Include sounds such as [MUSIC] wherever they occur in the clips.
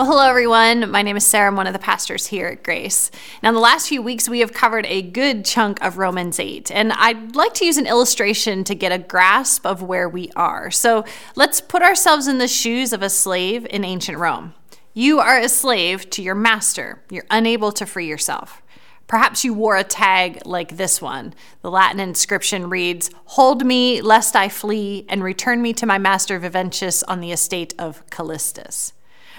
Well, hello, everyone. My name is Sarah. I'm one of the pastors here at Grace. Now, in the last few weeks, we have covered a good chunk of Romans 8, and I'd like to use an illustration to get a grasp of where we are. So let's put ourselves in the shoes of a slave in ancient Rome. You are a slave to your master, you're unable to free yourself. Perhaps you wore a tag like this one. The Latin inscription reads, Hold me, lest I flee, and return me to my master Viventius on the estate of Callistus.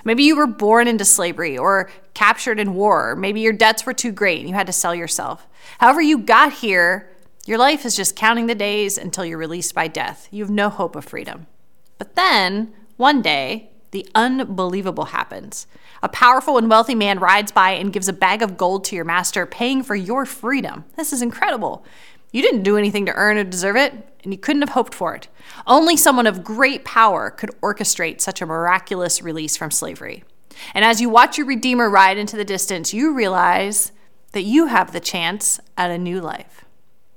Maybe you were born into slavery or captured in war. Maybe your debts were too great and you had to sell yourself. However, you got here, your life is just counting the days until you're released by death. You have no hope of freedom. But then, one day, the unbelievable happens. A powerful and wealthy man rides by and gives a bag of gold to your master, paying for your freedom. This is incredible. You didn't do anything to earn or deserve it, and you couldn't have hoped for it. Only someone of great power could orchestrate such a miraculous release from slavery. And as you watch your Redeemer ride into the distance, you realize that you have the chance at a new life.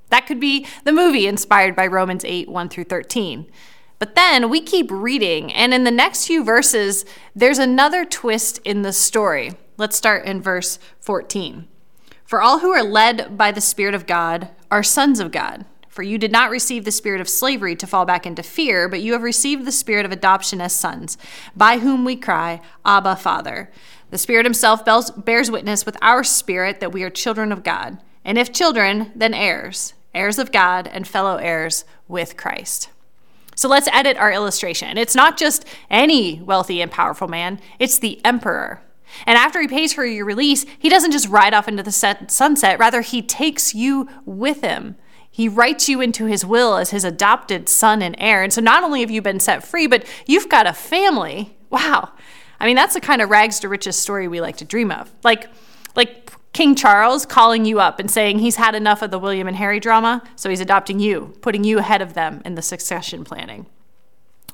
That could be the movie inspired by Romans 8 1 through 13. But then we keep reading, and in the next few verses, there's another twist in the story. Let's start in verse 14. For all who are led by the Spirit of God are sons of God. For you did not receive the spirit of slavery to fall back into fear, but you have received the spirit of adoption as sons, by whom we cry, Abba, Father. The Spirit Himself bears witness with our spirit that we are children of God. And if children, then heirs, heirs of God, and fellow heirs with Christ. So let's edit our illustration. It's not just any wealthy and powerful man, it's the emperor. And after he pays for your release, he doesn't just ride off into the set, sunset, rather, he takes you with him. He writes you into his will as his adopted son and heir. And so not only have you been set free, but you've got a family. Wow. I mean, that's the kind of rags to riches story we like to dream of. Like, like King Charles calling you up and saying he's had enough of the William and Harry drama, so he's adopting you, putting you ahead of them in the succession planning.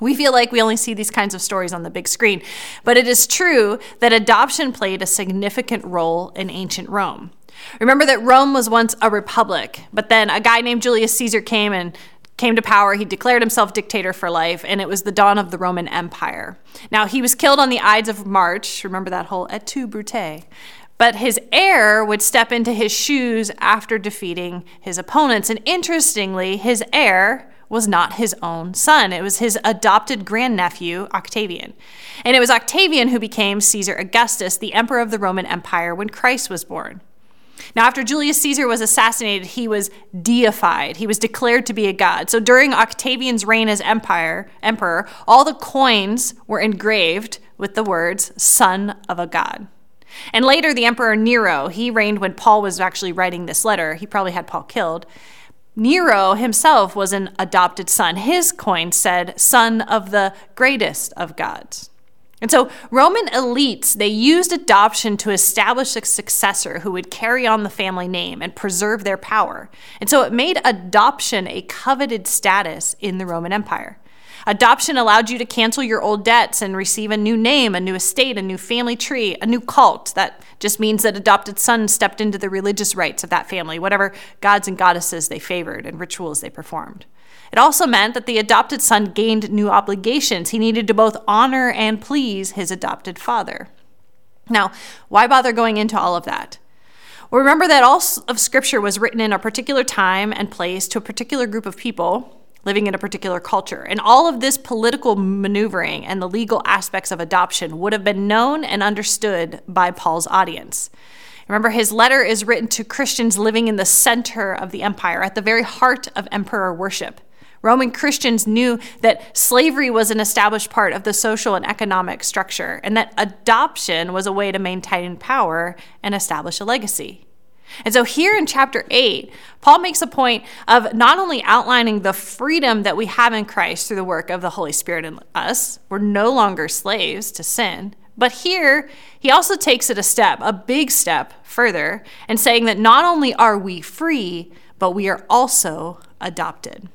We feel like we only see these kinds of stories on the big screen, but it is true that adoption played a significant role in ancient Rome. Remember that Rome was once a republic, but then a guy named Julius Caesar came and came to power. He declared himself dictator for life, and it was the dawn of the Roman Empire. Now, he was killed on the Ides of March. Remember that whole et tu, Brute? But his heir would step into his shoes after defeating his opponents. And interestingly, his heir was not his own son. It was his adopted grandnephew, Octavian. And it was Octavian who became Caesar Augustus, the emperor of the Roman Empire, when Christ was born. Now, after Julius Caesar was assassinated, he was deified. He was declared to be a god. So during Octavian's reign as empire, emperor, all the coins were engraved with the words son of a god. And later, the emperor Nero, he reigned when Paul was actually writing this letter. He probably had Paul killed. Nero himself was an adopted son. His coin said, son of the greatest of gods. And so Roman elites, they used adoption to establish a successor who would carry on the family name and preserve their power. And so it made adoption a coveted status in the Roman Empire. Adoption allowed you to cancel your old debts and receive a new name, a new estate, a new family tree, a new cult. That just means that adopted sons stepped into the religious rites of that family, whatever gods and goddesses they favored and rituals they performed. It also meant that the adopted son gained new obligations. He needed to both honor and please his adopted father. Now, why bother going into all of that? Well, remember that all of Scripture was written in a particular time and place to a particular group of people living in a particular culture. And all of this political maneuvering and the legal aspects of adoption would have been known and understood by Paul's audience. Remember, his letter is written to Christians living in the center of the empire, at the very heart of emperor worship. Roman Christians knew that slavery was an established part of the social and economic structure, and that adoption was a way to maintain power and establish a legacy. And so here in chapter 8, Paul makes a point of not only outlining the freedom that we have in Christ through the work of the Holy Spirit in us, we're no longer slaves to sin, but here he also takes it a step, a big step further, and saying that not only are we free, but we are also adopted.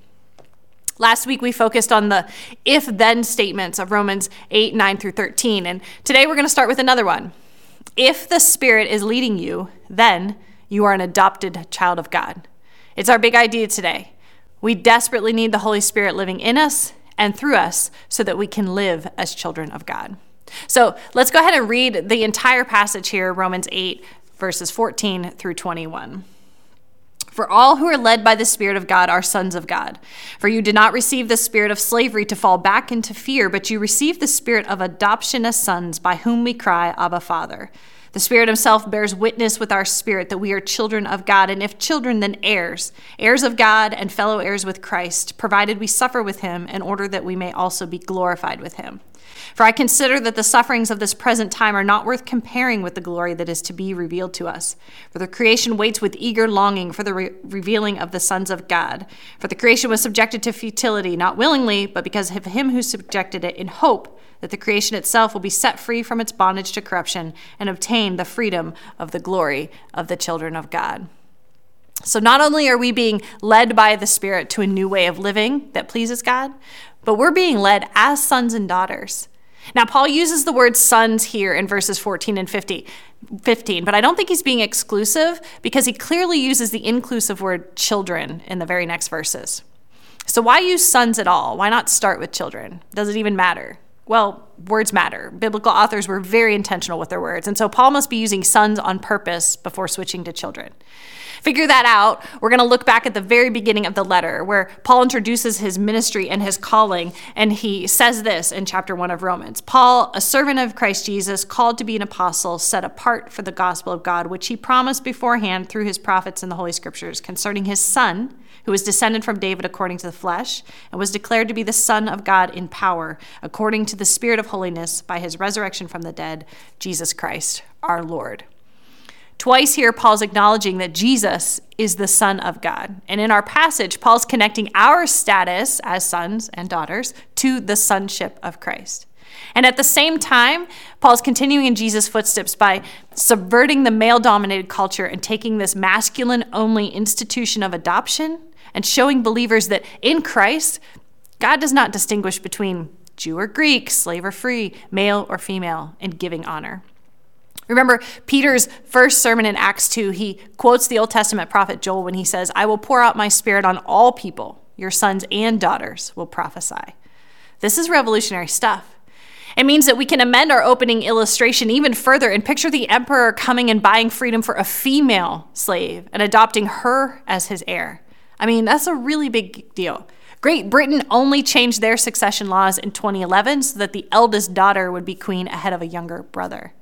Last week we focused on the if then statements of Romans 8, 9 through 13, and today we're going to start with another one. If the Spirit is leading you, then you are an adopted child of God. It's our big idea today. We desperately need the Holy Spirit living in us and through us so that we can live as children of God. So let's go ahead and read the entire passage here, Romans 8, verses 14 through 21. For all who are led by the Spirit of God are sons of God. For you did not receive the spirit of slavery to fall back into fear, but you received the spirit of adoption as sons, by whom we cry, Abba, Father. The Spirit Himself bears witness with our spirit that we are children of God, and if children, then heirs, heirs of God and fellow heirs with Christ, provided we suffer with Him in order that we may also be glorified with Him. For I consider that the sufferings of this present time are not worth comparing with the glory that is to be revealed to us. For the creation waits with eager longing for the re- revealing of the sons of God. For the creation was subjected to futility, not willingly, but because of him who subjected it, in hope that the creation itself will be set free from its bondage to corruption and obtain the freedom of the glory of the children of God. So, not only are we being led by the Spirit to a new way of living that pleases God, but we're being led as sons and daughters. Now, Paul uses the word sons here in verses 14 and 50, 15, but I don't think he's being exclusive because he clearly uses the inclusive word children in the very next verses. So, why use sons at all? Why not start with children? Does it even matter? Well, words matter. Biblical authors were very intentional with their words, and so Paul must be using sons on purpose before switching to children figure that out, we're going to look back at the very beginning of the letter where Paul introduces his ministry and his calling. And he says this in chapter one of Romans Paul, a servant of Christ Jesus, called to be an apostle, set apart for the gospel of God, which he promised beforehand through his prophets in the Holy Scriptures concerning his son, who was descended from David according to the flesh, and was declared to be the Son of God in power, according to the Spirit of holiness, by his resurrection from the dead, Jesus Christ, our Lord. Twice here, Paul's acknowledging that Jesus is the Son of God. And in our passage, Paul's connecting our status as sons and daughters to the sonship of Christ. And at the same time, Paul's continuing in Jesus' footsteps by subverting the male dominated culture and taking this masculine only institution of adoption and showing believers that in Christ, God does not distinguish between Jew or Greek, slave or free, male or female, in giving honor. Remember Peter's first sermon in Acts 2, he quotes the Old Testament prophet Joel when he says, I will pour out my spirit on all people. Your sons and daughters will prophesy. This is revolutionary stuff. It means that we can amend our opening illustration even further and picture the emperor coming and buying freedom for a female slave and adopting her as his heir. I mean, that's a really big deal. Great Britain only changed their succession laws in 2011 so that the eldest daughter would be queen ahead of a younger brother.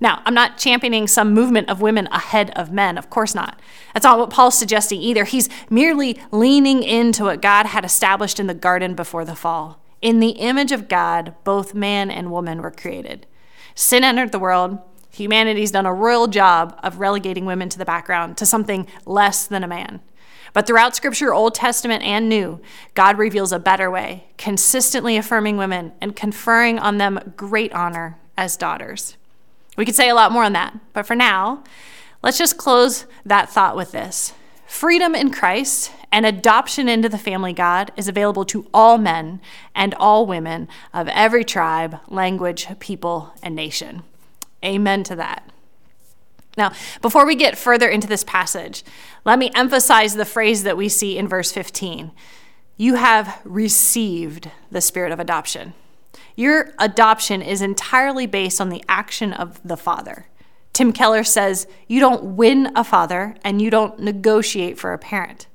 Now, I'm not championing some movement of women ahead of men, of course not. That's not what Paul's suggesting either. He's merely leaning into what God had established in the garden before the fall. In the image of God, both man and woman were created. Sin entered the world. Humanity's done a royal job of relegating women to the background, to something less than a man. But throughout Scripture, Old Testament and New, God reveals a better way, consistently affirming women and conferring on them great honor as daughters. We could say a lot more on that, but for now, let's just close that thought with this. Freedom in Christ and adoption into the family God is available to all men and all women of every tribe, language, people, and nation. Amen to that. Now, before we get further into this passage, let me emphasize the phrase that we see in verse 15 You have received the spirit of adoption. Your adoption is entirely based on the action of the father. Tim Keller says, You don't win a father and you don't negotiate for a parent.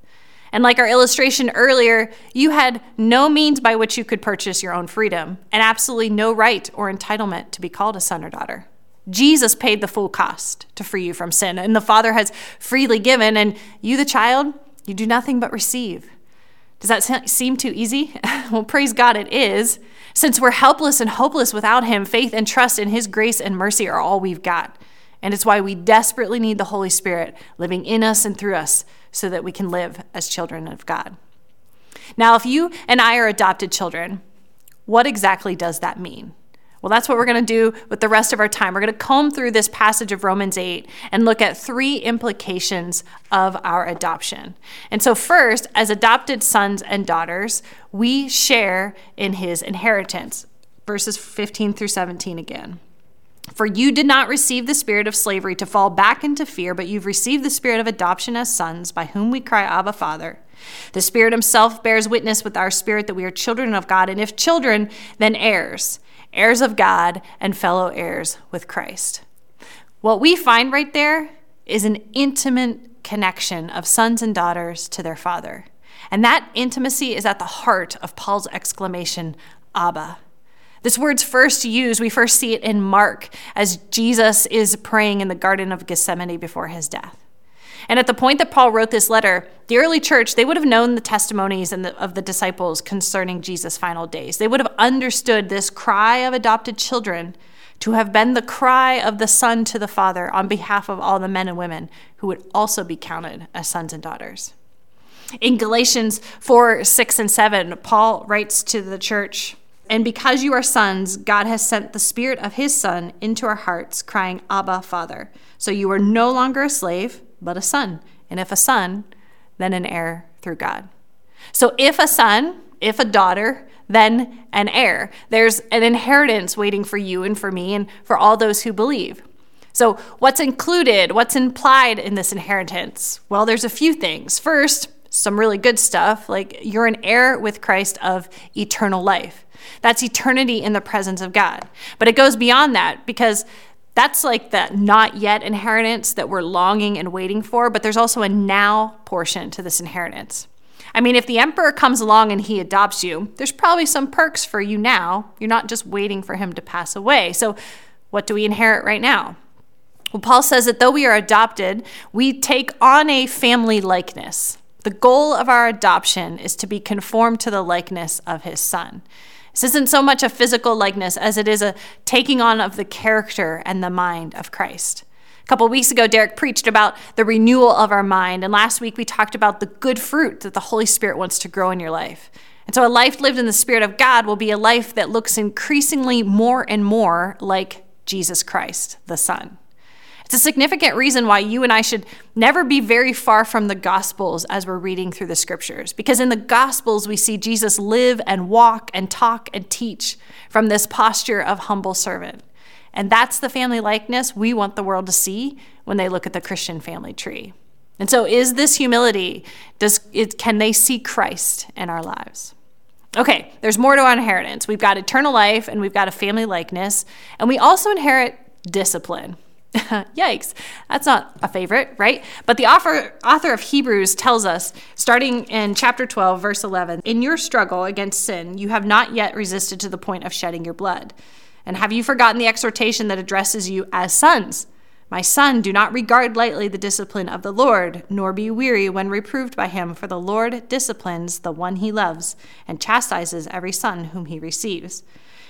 And like our illustration earlier, you had no means by which you could purchase your own freedom and absolutely no right or entitlement to be called a son or daughter. Jesus paid the full cost to free you from sin, and the Father has freely given, and you, the child, you do nothing but receive. Does that seem too easy? [LAUGHS] well, praise God, it is. Since we're helpless and hopeless without Him, faith and trust in His grace and mercy are all we've got. And it's why we desperately need the Holy Spirit living in us and through us so that we can live as children of God. Now, if you and I are adopted children, what exactly does that mean? Well, that's what we're going to do with the rest of our time. We're going to comb through this passage of Romans 8 and look at three implications of our adoption. And so, first, as adopted sons and daughters, we share in his inheritance. Verses 15 through 17 again. For you did not receive the spirit of slavery to fall back into fear, but you've received the spirit of adoption as sons, by whom we cry, Abba, Father. The Spirit Himself bears witness with our spirit that we are children of God, and if children, then heirs heirs of God, and fellow heirs with Christ. What we find right there is an intimate connection of sons and daughters to their father. And that intimacy is at the heart of Paul's exclamation, Abba. This word's first used, we first see it in Mark as Jesus is praying in the Garden of Gethsemane before his death. And at the point that Paul wrote this letter, the early church, they would have known the testimonies of the disciples concerning Jesus' final days. They would have understood this cry of adopted children to have been the cry of the Son to the Father on behalf of all the men and women who would also be counted as sons and daughters. In Galatians 4 6 and 7, Paul writes to the church, And because you are sons, God has sent the Spirit of His Son into our hearts, crying, Abba, Father. So you are no longer a slave but a son. And if a son, then an heir through God. So if a son, if a daughter, then an heir. There's an inheritance waiting for you and for me and for all those who believe. So, what's included, what's implied in this inheritance? Well, there's a few things. First, some really good stuff, like you're an heir with Christ of eternal life. That's eternity in the presence of God. But it goes beyond that because that's like the not yet inheritance that we're longing and waiting for, but there's also a now portion to this inheritance. I mean, if the emperor comes along and he adopts you, there's probably some perks for you now. You're not just waiting for him to pass away. So, what do we inherit right now? Well, Paul says that though we are adopted, we take on a family likeness. The goal of our adoption is to be conformed to the likeness of his son. This isn't so much a physical likeness as it is a taking on of the character and the mind of Christ. A couple weeks ago, Derek preached about the renewal of our mind, and last week we talked about the good fruit that the Holy Spirit wants to grow in your life. And so, a life lived in the Spirit of God will be a life that looks increasingly more and more like Jesus Christ, the Son. It's a significant reason why you and I should never be very far from the Gospels as we're reading through the Scriptures. Because in the Gospels, we see Jesus live and walk and talk and teach from this posture of humble servant. And that's the family likeness we want the world to see when they look at the Christian family tree. And so, is this humility? Does it, can they see Christ in our lives? Okay, there's more to our inheritance. We've got eternal life and we've got a family likeness, and we also inherit discipline. [LAUGHS] Yikes, that's not a favorite, right? But the author, author of Hebrews tells us, starting in chapter 12, verse 11, In your struggle against sin, you have not yet resisted to the point of shedding your blood. And have you forgotten the exhortation that addresses you as sons? My son, do not regard lightly the discipline of the Lord, nor be weary when reproved by him, for the Lord disciplines the one he loves and chastises every son whom he receives.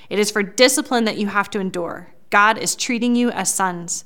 It is for discipline that you have to endure. God is treating you as sons.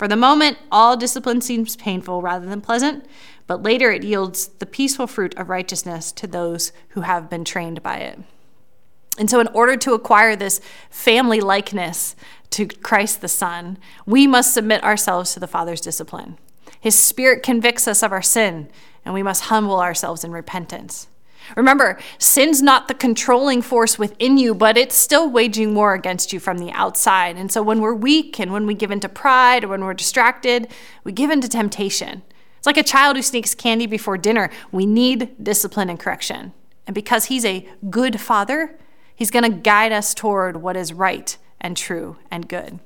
For the moment, all discipline seems painful rather than pleasant, but later it yields the peaceful fruit of righteousness to those who have been trained by it. And so, in order to acquire this family likeness to Christ the Son, we must submit ourselves to the Father's discipline. His Spirit convicts us of our sin, and we must humble ourselves in repentance. Remember, sin's not the controlling force within you, but it's still waging war against you from the outside. And so when we're weak and when we give into pride or when we're distracted, we give into temptation. It's like a child who sneaks candy before dinner. We need discipline and correction. And because he's a good father, he's going to guide us toward what is right and true and good.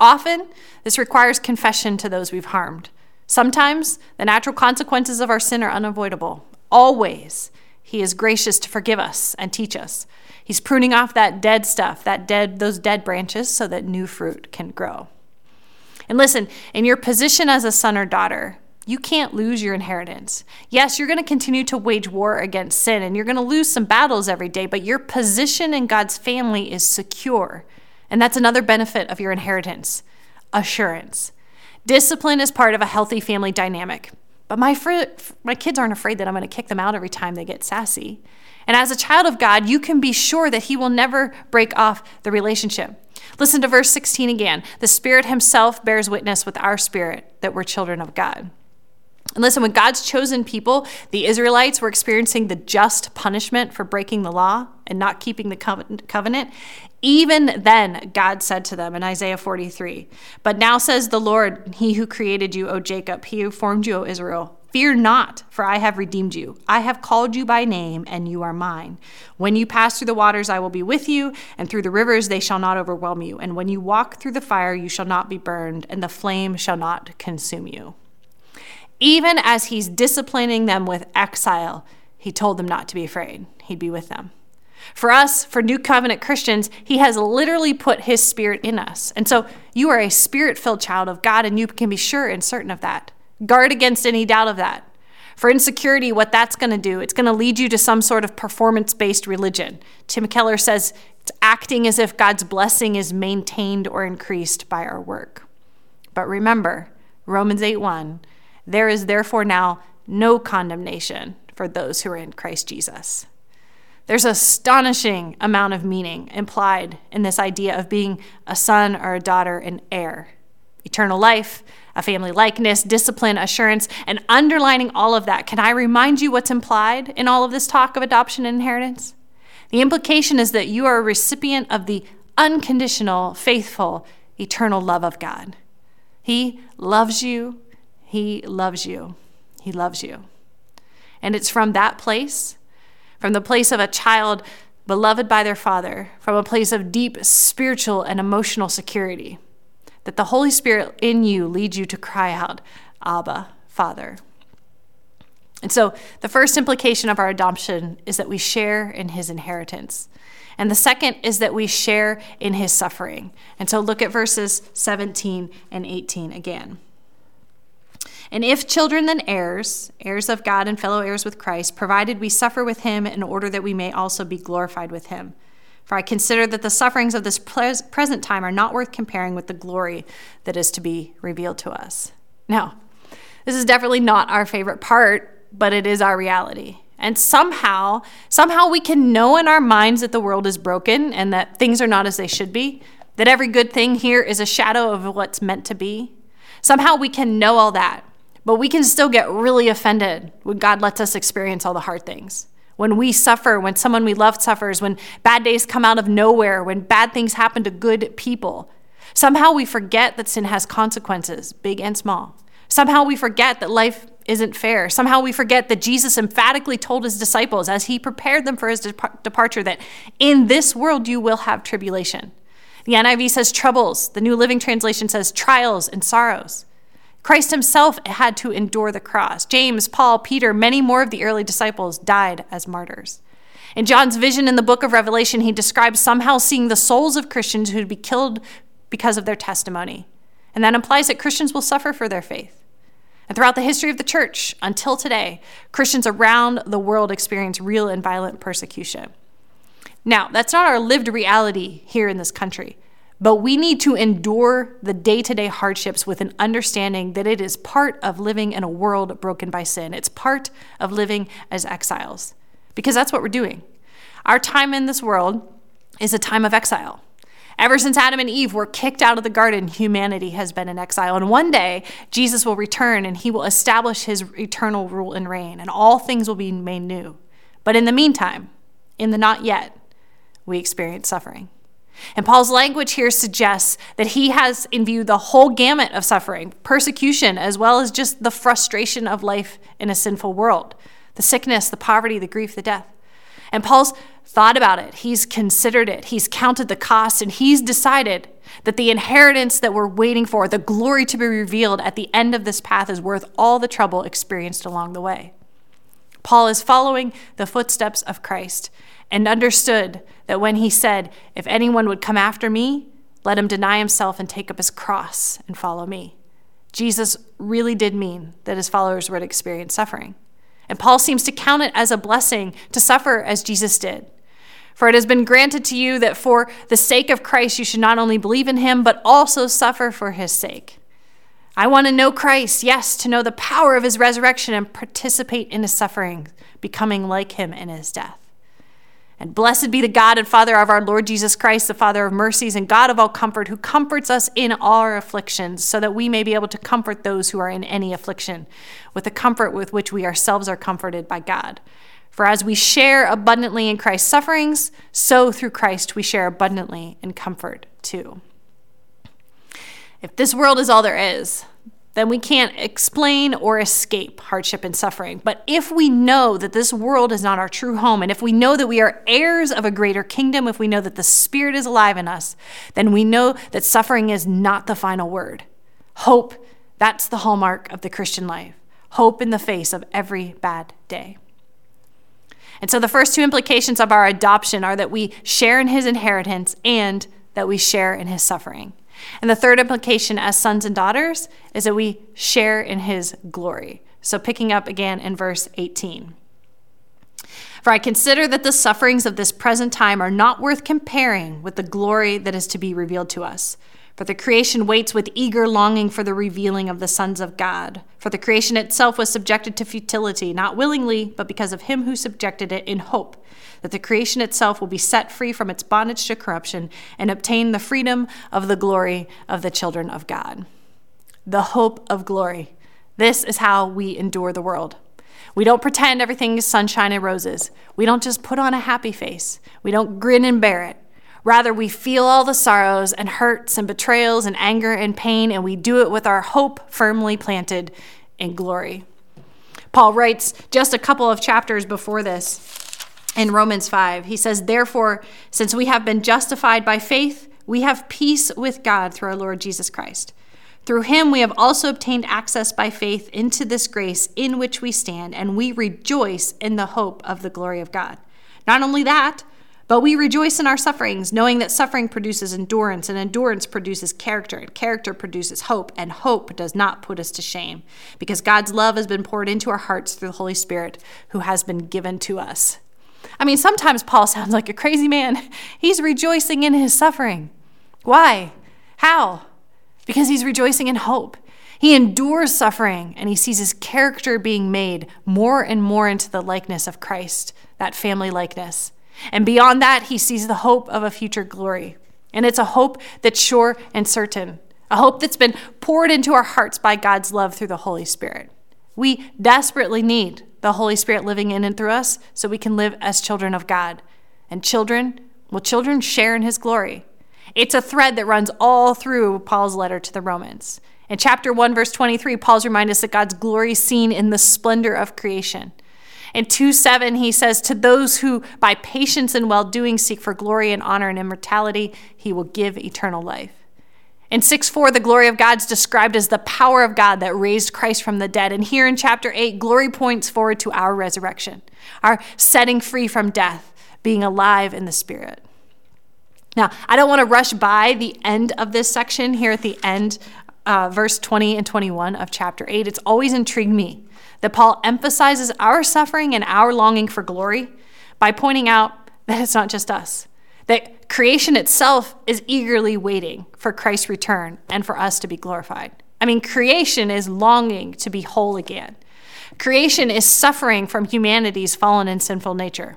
Often, this requires confession to those we've harmed. Sometimes, the natural consequences of our sin are unavoidable. Always, he is gracious to forgive us and teach us. He's pruning off that dead stuff, that dead those dead branches so that new fruit can grow. And listen, in your position as a son or daughter, you can't lose your inheritance. Yes, you're going to continue to wage war against sin and you're going to lose some battles every day, but your position in God's family is secure. And that's another benefit of your inheritance assurance. Discipline is part of a healthy family dynamic. But my, fr- my kids aren't afraid that I'm going to kick them out every time they get sassy. And as a child of God, you can be sure that He will never break off the relationship. Listen to verse 16 again. The Spirit Himself bears witness with our spirit that we're children of God. And listen, when God's chosen people, the Israelites, were experiencing the just punishment for breaking the law and not keeping the covenant, even then God said to them in Isaiah 43, But now says the Lord, He who created you, O Jacob, He who formed you, O Israel, Fear not, for I have redeemed you. I have called you by name, and you are mine. When you pass through the waters, I will be with you, and through the rivers, they shall not overwhelm you. And when you walk through the fire, you shall not be burned, and the flame shall not consume you. Even as he's disciplining them with exile, he told them not to be afraid. He'd be with them. For us, for New Covenant Christians, He has literally put His Spirit in us. And so you are a spirit filled child of God, and you can be sure and certain of that. Guard against any doubt of that. For insecurity, what that's going to do, it's going to lead you to some sort of performance based religion. Tim Keller says it's acting as if God's blessing is maintained or increased by our work. But remember, Romans 8 1 there is therefore now no condemnation for those who are in Christ Jesus. There's an astonishing amount of meaning implied in this idea of being a son or a daughter and heir. Eternal life, a family likeness, discipline, assurance, and underlining all of that. Can I remind you what's implied in all of this talk of adoption and inheritance? The implication is that you are a recipient of the unconditional, faithful, eternal love of God. He loves you he loves you. He loves you. And it's from that place, from the place of a child beloved by their father, from a place of deep spiritual and emotional security, that the Holy Spirit in you leads you to cry out, Abba, Father. And so the first implication of our adoption is that we share in his inheritance. And the second is that we share in his suffering. And so look at verses 17 and 18 again. And if children, then heirs, heirs of God and fellow heirs with Christ, provided we suffer with him in order that we may also be glorified with him. For I consider that the sufferings of this present time are not worth comparing with the glory that is to be revealed to us. Now, this is definitely not our favorite part, but it is our reality. And somehow, somehow we can know in our minds that the world is broken and that things are not as they should be, that every good thing here is a shadow of what's meant to be. Somehow we can know all that. But we can still get really offended when God lets us experience all the hard things. When we suffer, when someone we love suffers, when bad days come out of nowhere, when bad things happen to good people. Somehow we forget that sin has consequences, big and small. Somehow we forget that life isn't fair. Somehow we forget that Jesus emphatically told his disciples as he prepared them for his departure that in this world you will have tribulation. The NIV says troubles, the New Living Translation says trials and sorrows. Christ himself had to endure the cross. James, Paul, Peter, many more of the early disciples died as martyrs. In John's vision in the book of Revelation, he describes somehow seeing the souls of Christians who would be killed because of their testimony. And that implies that Christians will suffer for their faith. And throughout the history of the church, until today, Christians around the world experience real and violent persecution. Now, that's not our lived reality here in this country. But we need to endure the day to day hardships with an understanding that it is part of living in a world broken by sin. It's part of living as exiles, because that's what we're doing. Our time in this world is a time of exile. Ever since Adam and Eve were kicked out of the garden, humanity has been in exile. And one day, Jesus will return and he will establish his eternal rule and reign, and all things will be made new. But in the meantime, in the not yet, we experience suffering. And Paul's language here suggests that he has in view the whole gamut of suffering, persecution, as well as just the frustration of life in a sinful world the sickness, the poverty, the grief, the death. And Paul's thought about it, he's considered it, he's counted the cost, and he's decided that the inheritance that we're waiting for, the glory to be revealed at the end of this path, is worth all the trouble experienced along the way. Paul is following the footsteps of Christ and understood that when he said, If anyone would come after me, let him deny himself and take up his cross and follow me. Jesus really did mean that his followers would experience suffering. And Paul seems to count it as a blessing to suffer as Jesus did. For it has been granted to you that for the sake of Christ you should not only believe in him, but also suffer for his sake. I want to know Christ, yes, to know the power of his resurrection and participate in his suffering, becoming like him in his death. And blessed be the God and Father of our Lord Jesus Christ, the Father of mercies and God of all comfort, who comforts us in all our afflictions, so that we may be able to comfort those who are in any affliction, with the comfort with which we ourselves are comforted by God. For as we share abundantly in Christ's sufferings, so through Christ we share abundantly in comfort too. If this world is all there is, then we can't explain or escape hardship and suffering. But if we know that this world is not our true home, and if we know that we are heirs of a greater kingdom, if we know that the Spirit is alive in us, then we know that suffering is not the final word. Hope, that's the hallmark of the Christian life. Hope in the face of every bad day. And so the first two implications of our adoption are that we share in his inheritance and that we share in his suffering. And the third implication as sons and daughters is that we share in his glory. So, picking up again in verse 18. For I consider that the sufferings of this present time are not worth comparing with the glory that is to be revealed to us. For the creation waits with eager longing for the revealing of the sons of God. For the creation itself was subjected to futility, not willingly, but because of him who subjected it in hope that the creation itself will be set free from its bondage to corruption and obtain the freedom of the glory of the children of God. The hope of glory. This is how we endure the world. We don't pretend everything is sunshine and roses. We don't just put on a happy face. We don't grin and bear it. Rather, we feel all the sorrows and hurts and betrayals and anger and pain, and we do it with our hope firmly planted in glory. Paul writes just a couple of chapters before this in Romans 5. He says, Therefore, since we have been justified by faith, we have peace with God through our Lord Jesus Christ. Through him we have also obtained access by faith into this grace in which we stand, and we rejoice in the hope of the glory of God. Not only that, but we rejoice in our sufferings, knowing that suffering produces endurance, and endurance produces character, and character produces hope, and hope does not put us to shame, because God's love has been poured into our hearts through the Holy Spirit who has been given to us. I mean, sometimes Paul sounds like a crazy man. [LAUGHS] He's rejoicing in his suffering. Why? How? Because he's rejoicing in hope. He endures suffering and he sees his character being made more and more into the likeness of Christ, that family likeness. And beyond that, he sees the hope of a future glory. And it's a hope that's sure and certain, a hope that's been poured into our hearts by God's love through the Holy Spirit. We desperately need the Holy Spirit living in and through us so we can live as children of God. And children, well, children share in his glory. It's a thread that runs all through Paul's letter to the Romans. In chapter 1, verse 23, Paul's remind us that God's glory is seen in the splendor of creation. In 2 7, he says, To those who by patience and well doing seek for glory and honor and immortality, he will give eternal life. In 6 4, the glory of God is described as the power of God that raised Christ from the dead. And here in chapter 8, glory points forward to our resurrection, our setting free from death, being alive in the Spirit. Now, I don't want to rush by the end of this section here at the end, uh, verse 20 and 21 of chapter 8. It's always intrigued me that Paul emphasizes our suffering and our longing for glory by pointing out that it's not just us that creation itself is eagerly waiting for Christ's return and for us to be glorified. I mean, creation is longing to be whole again. Creation is suffering from humanity's fallen and sinful nature.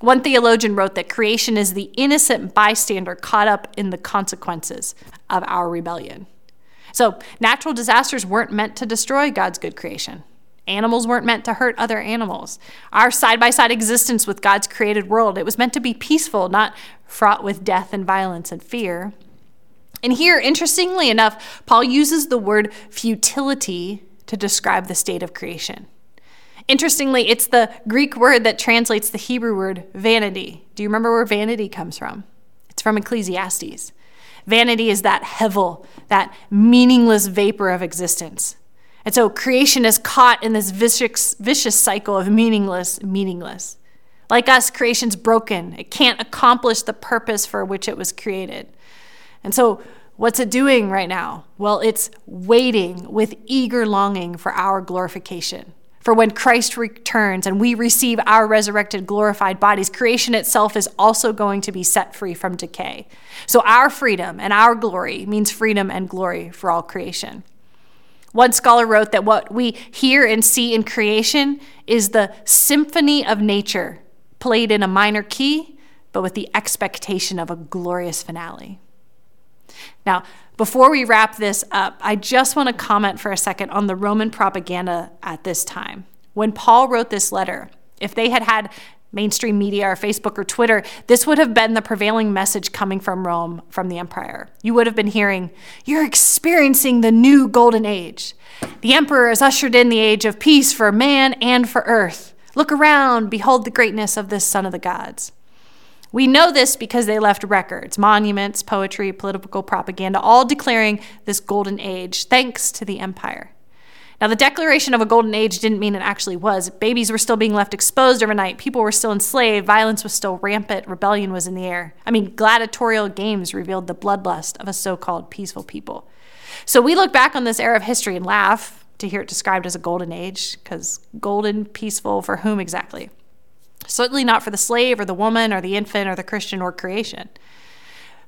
One theologian wrote that creation is the innocent bystander caught up in the consequences of our rebellion. So, natural disasters weren't meant to destroy God's good creation. Animals weren't meant to hurt other animals. Our side by side existence with God's created world, it was meant to be peaceful, not fraught with death and violence and fear. And here, interestingly enough, Paul uses the word futility to describe the state of creation. Interestingly, it's the Greek word that translates the Hebrew word vanity. Do you remember where vanity comes from? It's from Ecclesiastes. Vanity is that hevel, that meaningless vapor of existence. And so creation is caught in this vicious, vicious cycle of meaningless, meaningless. Like us, creation's broken. It can't accomplish the purpose for which it was created. And so, what's it doing right now? Well, it's waiting with eager longing for our glorification. For when Christ returns and we receive our resurrected, glorified bodies, creation itself is also going to be set free from decay. So, our freedom and our glory means freedom and glory for all creation. One scholar wrote that what we hear and see in creation is the symphony of nature played in a minor key, but with the expectation of a glorious finale. Now, before we wrap this up, I just want to comment for a second on the Roman propaganda at this time. When Paul wrote this letter, if they had had mainstream media or Facebook or Twitter, this would have been the prevailing message coming from Rome, from the empire. You would have been hearing, You're experiencing the new golden age. The emperor has ushered in the age of peace for man and for earth. Look around, behold the greatness of this son of the gods. We know this because they left records, monuments, poetry, political propaganda, all declaring this golden age thanks to the empire. Now, the declaration of a golden age didn't mean it actually was. Babies were still being left exposed overnight. People were still enslaved. Violence was still rampant. Rebellion was in the air. I mean, gladiatorial games revealed the bloodlust of a so called peaceful people. So we look back on this era of history and laugh to hear it described as a golden age, because golden, peaceful, for whom exactly? Certainly not for the slave or the woman or the infant or the Christian or creation.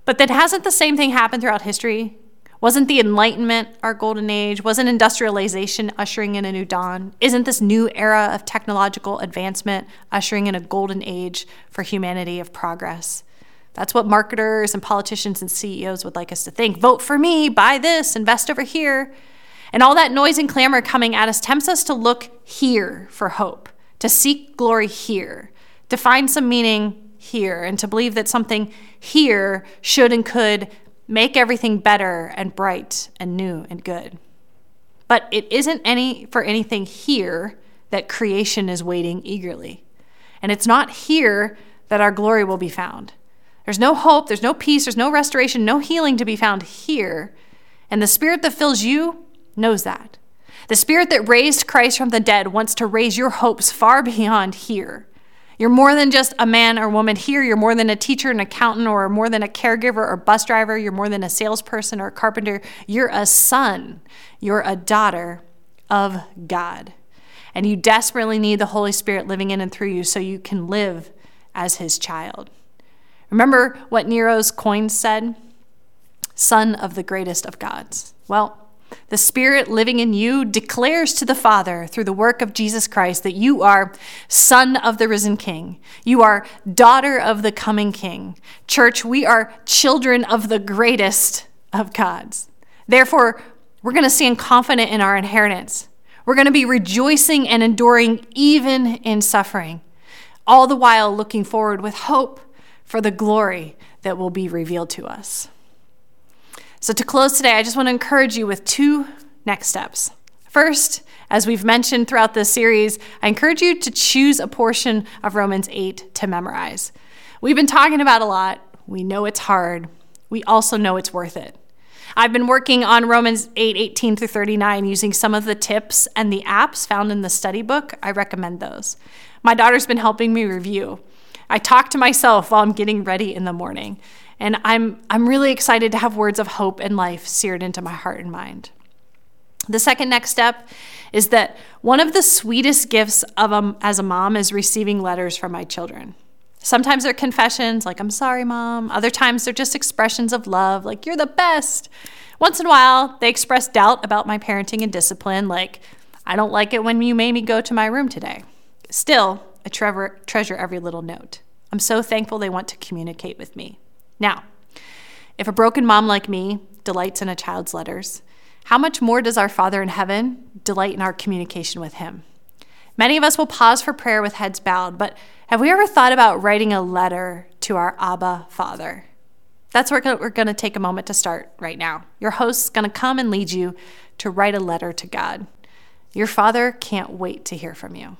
But then hasn't the same thing happened throughout history? Wasn't the Enlightenment our golden age? Wasn't industrialization ushering in a new dawn? Isn't this new era of technological advancement ushering in a golden age for humanity of progress? That's what marketers and politicians and CEOs would like us to think. Vote for me, buy this, invest over here. And all that noise and clamor coming at us tempts us to look here for hope to seek glory here, to find some meaning here, and to believe that something here should and could make everything better and bright and new and good. But it isn't any for anything here that creation is waiting eagerly. And it's not here that our glory will be found. There's no hope, there's no peace, there's no restoration, no healing to be found here. And the spirit that fills you knows that. The spirit that raised Christ from the dead wants to raise your hopes far beyond here. You're more than just a man or woman here. You're more than a teacher, an accountant, or more than a caregiver or bus driver. You're more than a salesperson or a carpenter. You're a son. You're a daughter of God. And you desperately need the Holy Spirit living in and through you so you can live as his child. Remember what Nero's coin said? Son of the greatest of gods. Well, the Spirit living in you declares to the Father through the work of Jesus Christ that you are son of the risen King. You are daughter of the coming King. Church, we are children of the greatest of gods. Therefore, we're going to stand confident in our inheritance. We're going to be rejoicing and enduring even in suffering, all the while looking forward with hope for the glory that will be revealed to us. So, to close today, I just want to encourage you with two next steps. First, as we've mentioned throughout this series, I encourage you to choose a portion of Romans 8 to memorize. We've been talking about a lot. We know it's hard. We also know it's worth it. I've been working on Romans 8 18 through 39 using some of the tips and the apps found in the study book. I recommend those. My daughter's been helping me review. I talk to myself while I'm getting ready in the morning. And I'm, I'm really excited to have words of hope and life seared into my heart and mind. The second next step is that one of the sweetest gifts of a, as a mom is receiving letters from my children. Sometimes they're confessions, like, I'm sorry, mom. Other times they're just expressions of love, like, you're the best. Once in a while, they express doubt about my parenting and discipline, like, I don't like it when you made me go to my room today. Still, I treasure, treasure every little note. I'm so thankful they want to communicate with me. Now, if a broken mom like me delights in a child's letters, how much more does our Father in heaven delight in our communication with Him? Many of us will pause for prayer with heads bowed, but have we ever thought about writing a letter to our Abba Father? That's where we're going to take a moment to start right now. Your host's going to come and lead you to write a letter to God. Your Father can't wait to hear from you.